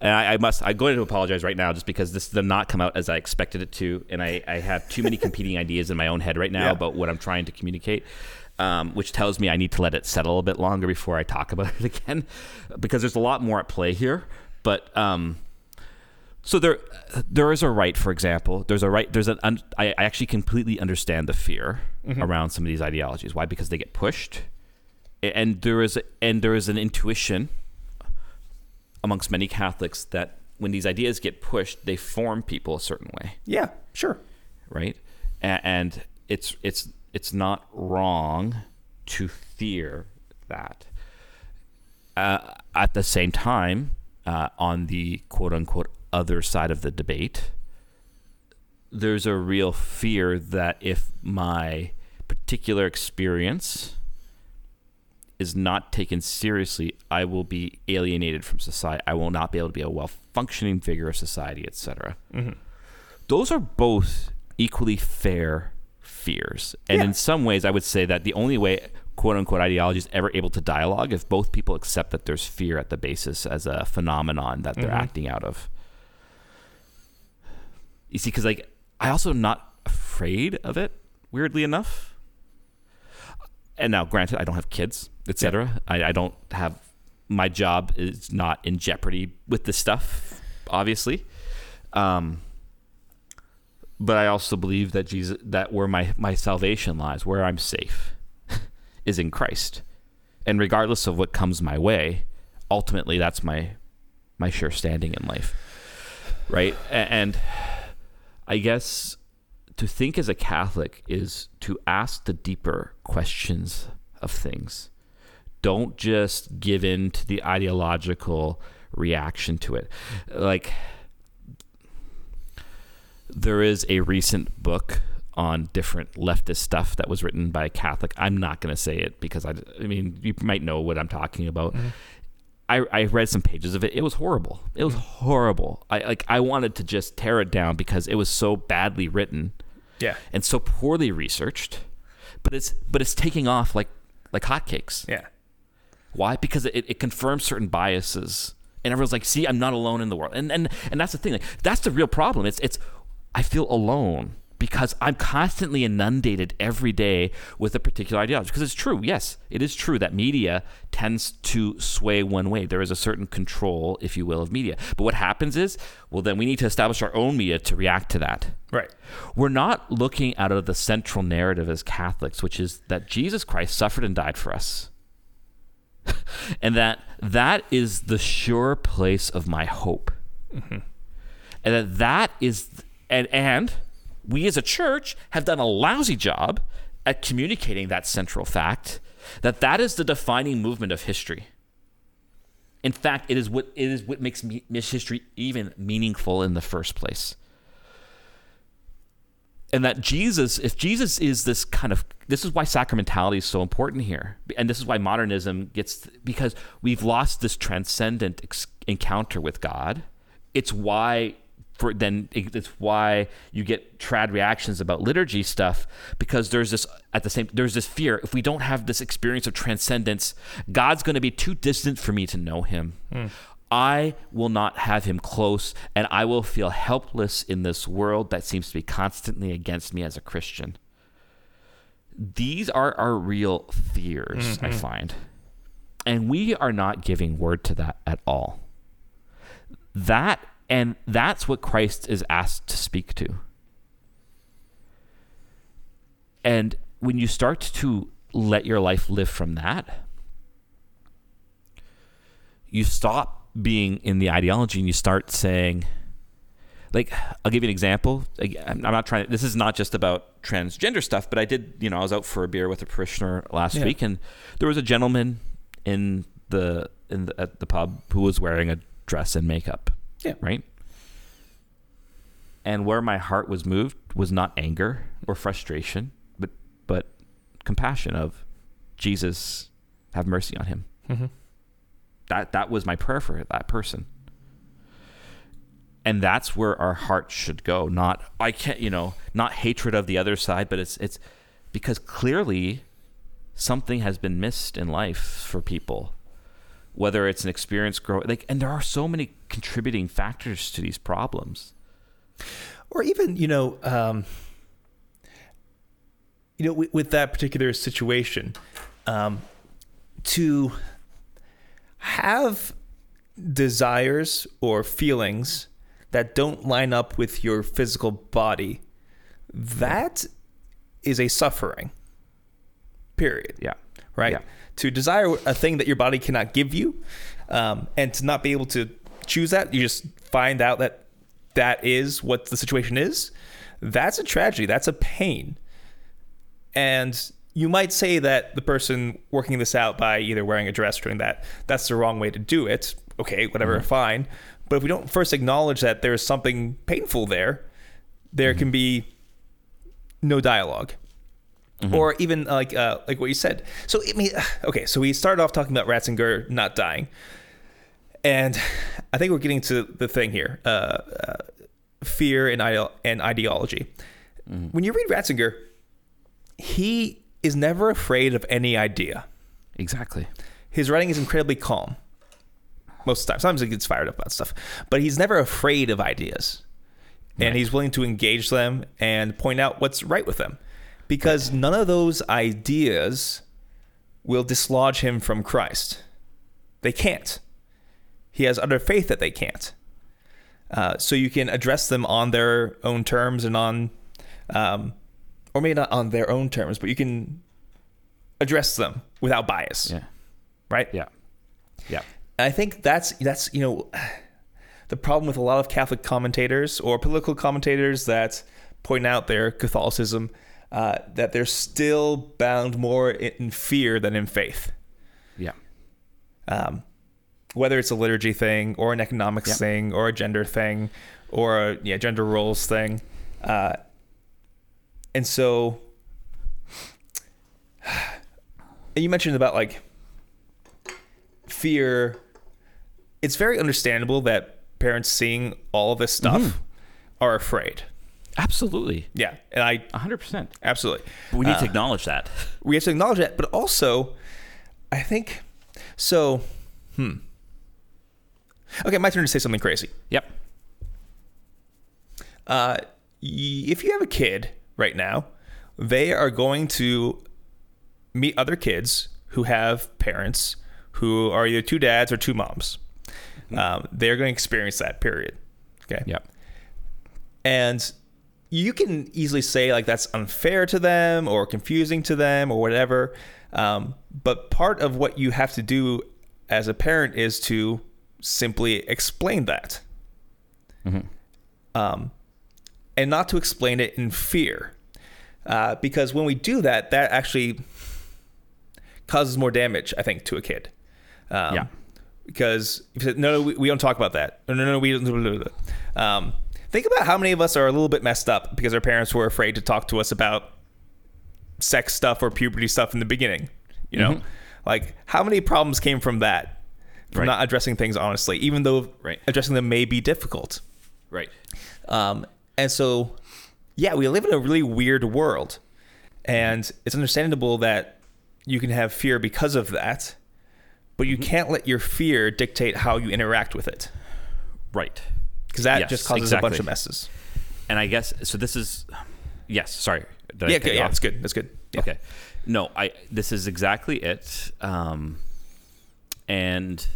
And I, I must. I'm going to apologize right now, just because this did not come out as I expected it to, and I, I have too many competing ideas in my own head right now Yeah. about what I'm trying to communicate, um, which tells me I need to let it settle a bit longer before I talk about it again, because there's a lot more at play here. But um, so there, there is a right. For example, there's a right. There's an. Un, I, I actually completely understand the fear around some of these ideologies. Why? Because they get pushed, and there is and there is an intuition amongst many Catholics that when these ideas get pushed, they form people a certain way, Yeah, sure. right? A- and it's it's it's not wrong to fear that. Uh, at the same time, uh, on the quote unquote other side of the debate, there's a real fear that if my particular experience is not taken seriously, I will be alienated from society. I will not be able to be a well functioning figure of society, etc. Mm-hmm. Those are both equally fair fears. And Yeah. in some ways, I would say that the only way, quote unquote, ideology is ever able to dialogue if both people accept that there's fear at the basis as a phenomenon that they're mm-hmm. acting out of. You see, because like I also am not afraid of it. Weirdly enough. And now, granted, I don't have kids, etc. I, I don't have my job is not in jeopardy with this stuff, obviously. Um, but I also believe that Jesus, that where my my salvation lies, where I'm safe, is in Christ, and regardless of what comes my way, ultimately that's my my sure standing in life, right? And I guess to think as a Catholic is to ask the deeper questions of things. Don't just give in to the ideological reaction to it. Like, there is a recent book on different leftist stuff that was written by a Catholic. I'm not going to say it because I, I mean, you might know what I'm talking about. Mm-hmm. I, I read some pages of it. It was horrible. It was horrible. I like I wanted to just tear it down because it was so badly written Yeah. and so poorly researched. But it's but it's taking off like like hotcakes. Yeah. Why? Because it, it confirms certain biases. And everyone's like, see, I'm not alone in the world. And and and that's the thing. Like that's the real problem. It's it's I feel alone because I'm constantly inundated every day with a particular ideology. Because it's true, yes, it is true that media tends to sway one way. There is a certain control, if you will, of media. But what happens is, well, then we need to establish our own media to react to that. Right. We're not looking out of the central narrative as Catholics, which is that Jesus Christ suffered and died for us. and that that is the sure place of my hope. Mm-hmm. And that that is and and we as a church have done a lousy job at communicating that central fact that that is the defining movement of history. In fact, it is what it is what makes me, history even meaningful in the first place. And that Jesus, if Jesus is this kind of, this is why sacramentality is so important here, and this is why modernism gets because we've lost this transcendent encounter with God. It's why for then it's why you get trad reactions about liturgy stuff because there's this at the same there's this fear if we don't have this experience of transcendence god's going to be too distant for me to know him. Hmm. I will not have him close and i will feel helpless in this world that seems to be constantly against me as a christian. These are our real fears i mm-hmm. find. And we are not giving word to that at all. That and that's what Christ is asked to speak to. And when you start to let your life live from that, you stop being in the ideology and you start saying, like, I'll give you an example. I'm not trying to, this is not just about transgender stuff, but I did, you know, I was out for a beer with a parishioner last Yeah. week and there was a gentleman in the, in the, at the pub who was wearing a dress and makeup. Yeah. Right. And where my heart was moved was not anger or frustration, but but compassion of Jesus, have mercy on him. Mm-hmm. That that was my prayer for that person. And that's where our heart should go. Not I can't, you know, not hatred of the other side, but it's it's because clearly something has been missed in life for people whether it's an experience grow like and there are so many contributing factors to these problems or even you know um, you know with, with that particular situation um, to have desires or feelings that don't line up with your physical body that is a suffering period yeah right? Yeah. To desire a thing that your body cannot give you, um, and to not be able to choose that, you just find out that that is what the situation is. That's a tragedy. That's a pain. And you might say that the person working this out by either wearing a dress or doing that, that's the wrong way to do it. Okay, whatever, fine. But if we don't first acknowledge that there's something painful there, there can be no dialogue or even uh, like uh, like what you said. So I mean, okay, so we started off talking about Ratzinger not dying, and I think we're getting to the thing here: uh, uh, fear and ideo- and ideology. When you read Ratzinger, he is never afraid of any idea. exactly His writing is incredibly calm most of the time. Sometimes he gets fired up about stuff, but he's never afraid of ideas. And he's willing to engage them and point out what's right with them. Because none of those ideas will dislodge him from Christ. They can't. He has utter faith that they can't. Uh, so you can address them on their own terms and on, um, or maybe not on their own terms, but you can address them without bias yeah right? yeah yeah And I think that's that's you know the problem with a lot of Catholic commentators or political commentators that point out their Catholicism uh, that they're still bound more in fear than in faith. yeah Um, whether it's a liturgy thing or an economics Yep. thing or a gender thing or a yeah gender roles thing, uh, and so you mentioned about like fear. It's very understandable that parents seeing all of this stuff are afraid. Absolutely Yeah, and I 100% absolutely but we need to acknowledge that we have to acknowledge that, but also, I think so. Hmm. Okay, my turn to say something crazy. yep Uh, y- if you have a kid right now, they are going to meet other kids who have parents who are either two dads or two moms. Um, they're going to experience that period. Okay. Yep. And you can easily say like that's unfair to them or confusing to them or whatever. Um, but part of what you have to do as a parent is to simply explain that. Um, and not to explain it in fear. Uh, because when we do that, that actually causes more damage, I think, to a kid. Um, Yeah. Because if you said, no, no, we, we don't talk about that. No, no, no, we don't. Um, think about how many of us are a little bit messed up because our parents were afraid to talk to us about sex stuff or puberty stuff in the beginning. You know, like how many problems came from that, from Right. not addressing things honestly, even though Right. addressing them may be difficult. Right. Um, and so, yeah, we live in a really weird world, and it's understandable that you can have fear because of that, but you can't let your fear dictate how you interact with it Right. Because that Yes, just causes a bunch of messes. And I guess so. This is yes. Sorry. Did yeah, okay, yeah, that's good. That's good. Yeah. Okay. No, I. This is exactly it. Um, and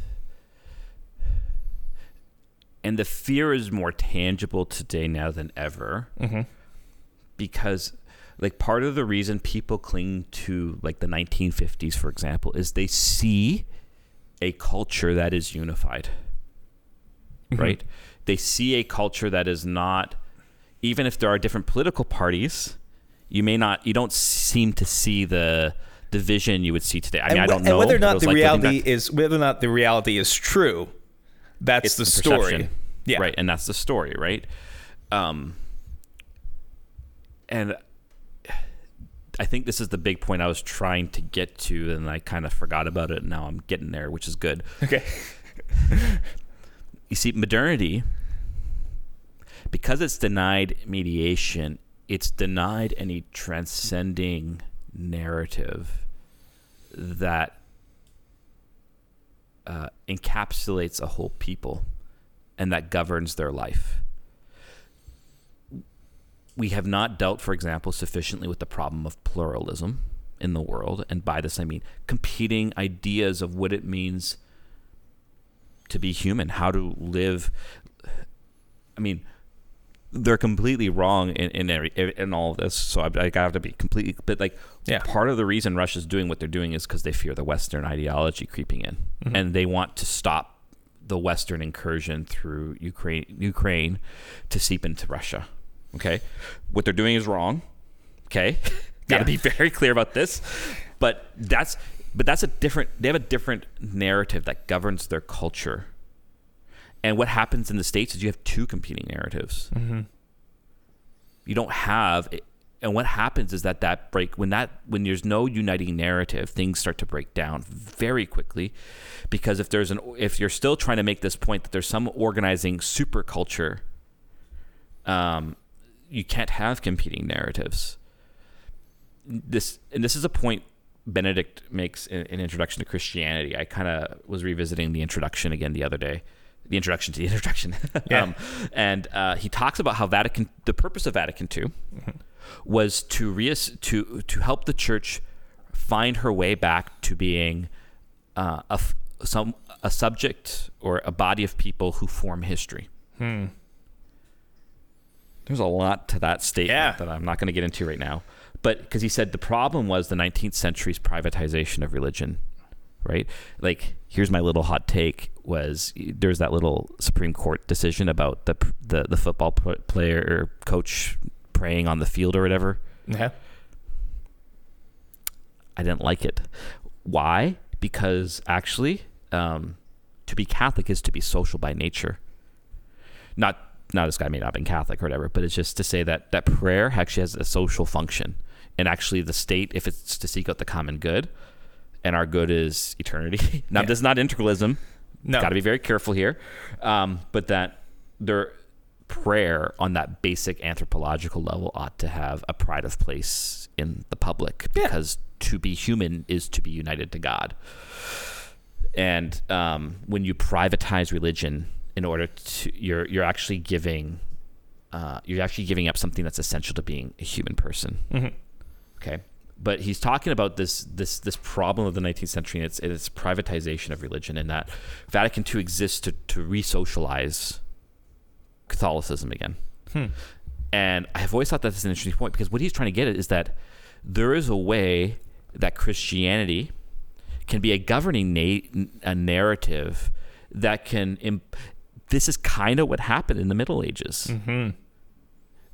and the fear is more tangible today now than ever because like part of the reason people cling to like the 1950s for example is they see a culture that is unified right they see a culture that is not even if there are different political parties you may not you don't seem to see the division you would see today i mean and, i don't know and whether or not the like reality back- is whether or not the reality is true, that's the, the story. perception. Yeah, right and that's the story right um and i think this is the big point i was trying to get to and i kind of forgot about it and now i'm getting there which is good Okay. you see modernity because it's denied mediation it's denied any transcending narrative that uh, encapsulates a whole people and that governs their life we have not dealt for example sufficiently with the problem of pluralism in the world and by this i mean competing ideas of what it means to be human, how to live. I mean, they're completely wrong in in, every, in all of this. So I, I have to be completely. But like, Yeah. part of the reason Russia's doing what they're doing is because they fear the Western ideology creeping in, mm-hmm. and they want to stop the Western incursion through Ukraine Ukraine to seep into Russia. Okay, what they're doing is wrong. Okay, got to Yeah. be very clear about this. But that's but that's a different. They have a different narrative that governs their culture. And what happens in the states is you have two competing narratives. You don't have, and what happens is that that break when that when there's no uniting narrative, things start to break down very quickly, because if there's an if you're still trying to make this point that there's some organizing super culture, um, you can't have competing narratives. This and this is a point Benedict makes in, in Introduction to Christianity. I kind of was revisiting the introduction again the other day, the introduction to the introduction, Yeah. um, and uh, he talks about how Vatican, the purpose of Vatican II, was to reas- to to help the church find her way back to being uh, a some a subject or a body of people who form history. There's a lot to that statement Yeah. that I'm not going to get into right now. But because he said the problem was the 19th century's privatization of religion, right? Like, here's my little hot take: was there's that little Supreme Court decision about the the, the football player or coach praying on the field or whatever. Yeah. I didn't like it. Why? Because actually, um, to be Catholic is to be social by nature. Not now this guy may not have been Catholic or whatever, but it's just to say that that prayer actually has a social function, and actually the state, if it's to seek out the common good, and our good is eternity. now Yeah. this is not integralism. No. got to be very careful here, um, but that their prayer on that basic anthropological level ought to have a pride of place in the public because to be human is to be united to God. And um, when you privatize religion in order to, you're you're actually giving uh, you're actually giving up something that's essential to being a human person. Mhm. Okay, but he's talking about this this this problem of the 19th century and its, and its privatization of religion, and that Vatican II exists to to re-socialize Catholicism again. Hmm. And I've always thought that's an interesting point because what he's trying to get at is that there is a way that Christianity can be a governing na- a narrative that can. Imp- this is kind of what happened in the Middle Ages. Mm-hmm.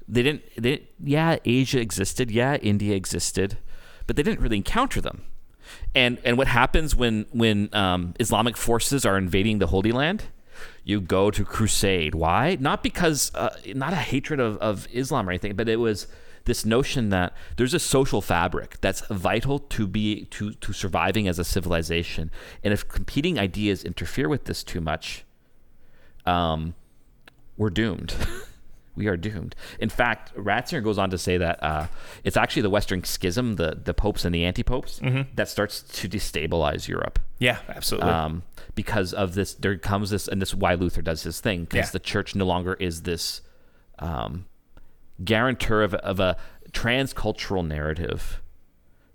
They didn't. They didn't, yeah, Asia existed. Yeah, India existed, but they didn't really encounter them. And and what happens when when um, Islamic forces are invading the Holy Land? You go to crusade. Why? Not because uh, not a hatred of, of Islam or anything, but it was this notion that there's a social fabric that's vital to be to to surviving as a civilization. And if competing ideas interfere with this too much, um, we're doomed. we are doomed. In fact, Ratzinger goes on to say that uh, it's actually the Western schism, the the popes and the anti-popes, that starts to destabilize Europe. Yeah, absolutely. Um, because of this, there comes this, and this is why Luther does his thing, because Yeah. the church no longer is this um, guarantor of, of a transcultural narrative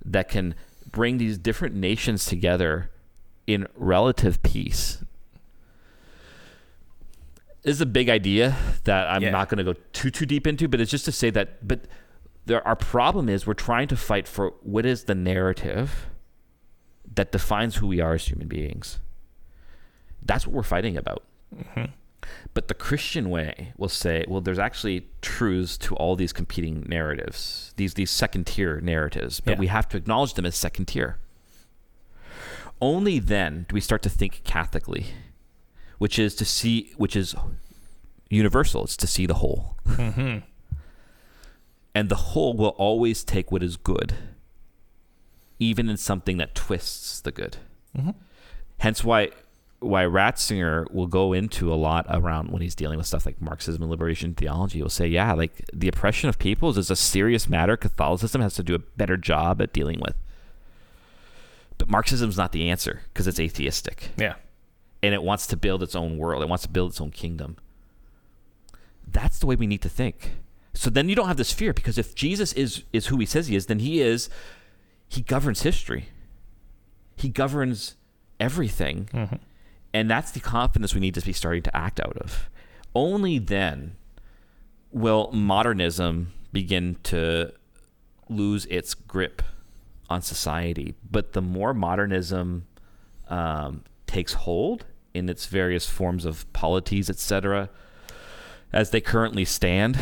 that can bring these different nations together in relative peace. This is a big idea that I'm Yeah. not going to go too too deep into, but it's just to say that. But there, our problem is we're trying to fight for what is the narrative that defines who we are as human beings. That's what we're fighting about. Mm-hmm. But the Christian way will say, well, there's actually truths to all these competing narratives, these these second tier narratives, but Yeah. we have to acknowledge them as second tier. Only then do we start to think Catholically, which is to see, which is universal. It's to see the whole, mm-hmm. and the whole will always take what is good, even in something that twists the good. Mhm. Hence why why Ratzinger will go into a lot around when he's dealing with stuff like Marxism and liberation theology. He'll say, yeah, like the oppression of peoples is a serious matter. Catholicism has to do a better job at dealing with. But Marxism's not the answer because it's atheistic Yeah. And it wants to build its own world. It wants to build its own kingdom. That's the way we need to think. So then you don't have this fear because if Jesus is is who he says he is, then he is he governs history. He governs everything. Mhm. And that's the confidence we need to be starting to act out of. Only then will modernism begin to lose its grip on society. But the more modernism um, takes hold in its various forms of polities, etc., as they currently stand,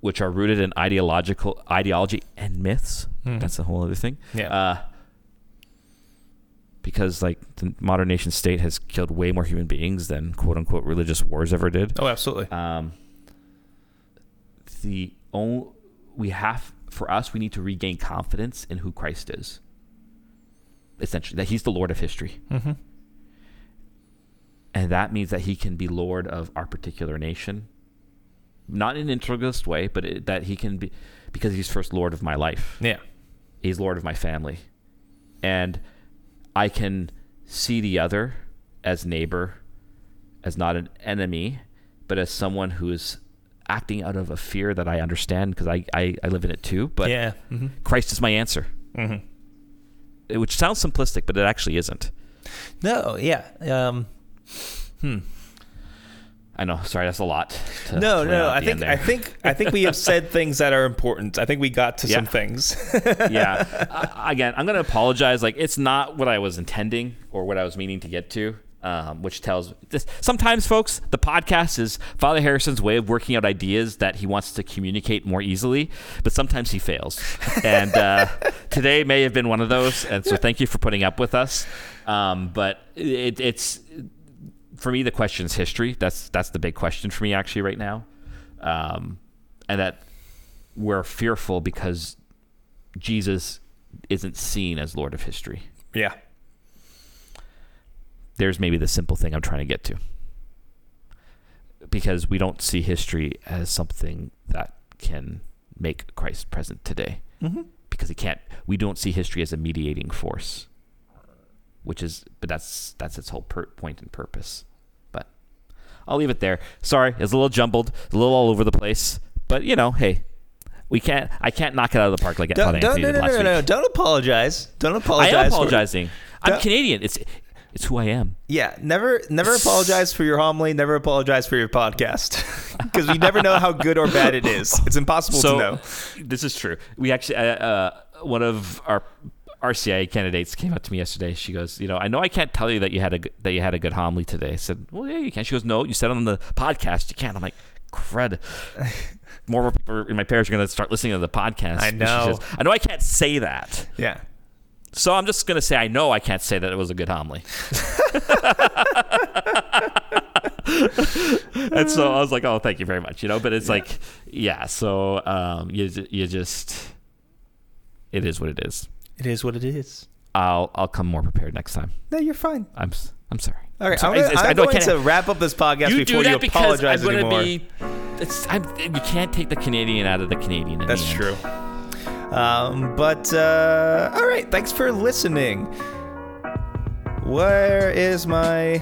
which are rooted in ideological ideology and myths. Mhm. That's a whole other thing. Yeah. Uh, because like the modern nation state has killed way more human beings than quote unquote religious wars ever did. Oh, absolutely. Um, the only we have for us, we need to regain confidence in who Christ is. Essentially, that He's the Lord of history, Mm-hmm. And that means that He can be Lord of our particular nation, not in an integralist way, but it, that He can be because He's first Lord of my life. Yeah. He's Lord of my family. And I can see the other as neighbor, as not an enemy, but as someone who is acting out of a fear that I understand because I, I, I live in it too. But yeah. Mm-hmm. Christ is my answer, Mm-hmm. Which sounds simplistic, but it actually isn't. No. Yeah. Um. Hmm. I know. Sorry, that's a lot. No, no. I think. I think I think we have said things that are important. I think we got to some things. yeah. I, again, I'm going to apologize. Like, it's not what I was intending or what I was meaning to get to, um, which tells this. Sometimes, folks, the podcast is Father Harrison's way of working out ideas that he wants to communicate more easily, but sometimes he fails. And uh, today may have been one of those. And so, thank you for putting up with us. Um, but it, it's for me, the question is history. That's that's the big question for me actually right now, um, and that we're fearful because Jesus isn't seen as Lord of history. yeah. There's maybe the simple thing I'm trying to get to. Because we don't see history as something that can make Christ present today. Mm-hmm. Because he can't we don't see history as a mediating force. Which is but that's that's its whole per- point and purpose. I'll leave it there. Sorry, it's a little jumbled, a little all over the place, but you know, hey, we can't. I can't knock it out of the park like Don't, Father don't, no, no, no, week. no, Don't apologize. Don't apologize. I am apologizing. I'm Don't- Canadian. It's it's who I am. Yeah, never, never apologize for your homily. Never apologize for your podcast, because we never know how good or bad it is. It's impossible so to know. this is true. We actually, uh, uh, one of our RCIA candidates came up to me yesterday. She goes, you know, I know I can't tell you that you had a that you had a good homily today. I said, well, yeah, you can. She goes, no, you said on the podcast. You can't. I'm like, crud. More people in my parish are going to start listening to the podcast. I know. says, I know I can't say that. Yeah. So I'm just going to say I know I can't say that it was a good homily. and so I was like, oh, thank you very much. You know, but it's like, yeah. So um, you you just, it is what it is. It is what it is. I'll I'll come more prepared next time. No, you're fine. I'm s- I'm sorry. All right, I'm I'm, gonna, I'm I I going can't- to wrap up this podcast you before do you that because apologize I'm gonna anymore. be. It's I'm, you can't take the Canadian out of the Canadian. in That's the true. Um, but uh, all right, thanks for listening. Where is my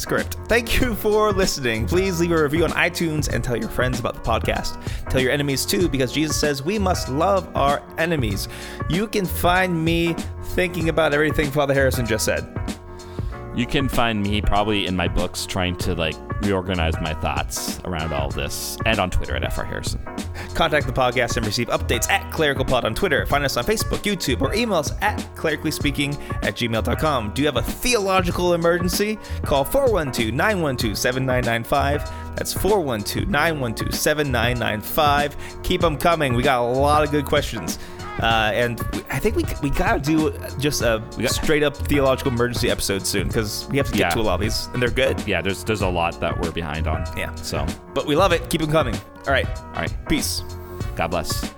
script? Thank you for listening. Please leave a review on iTunes and tell your friends about the podcast. Tell your enemies too, because Jesus says we must love our enemies. You can find me thinking about everything Father Harrison just said. You can find me probably in my books trying to like reorganize my thoughts around all this, and on Twitter at fr Harrison. Contact the podcast and receive updates at ClericalPod on Twitter. Find us on Facebook, YouTube, or email us at clericallyspeaking at gmail.com. Do you have a theological emergency? Call 412 912 7995. That's 412 912 7995. Keep them coming. We got a lot of good questions. Uh, and I think we, we gotta do just a got- straight up theological emergency episode soon because we have to get Yeah. to a lot of these and they're good. Yeah, there's there's a lot that we're behind on. Yeah. So, But we love it. Keep them coming. All right. all right. Peace. God bless.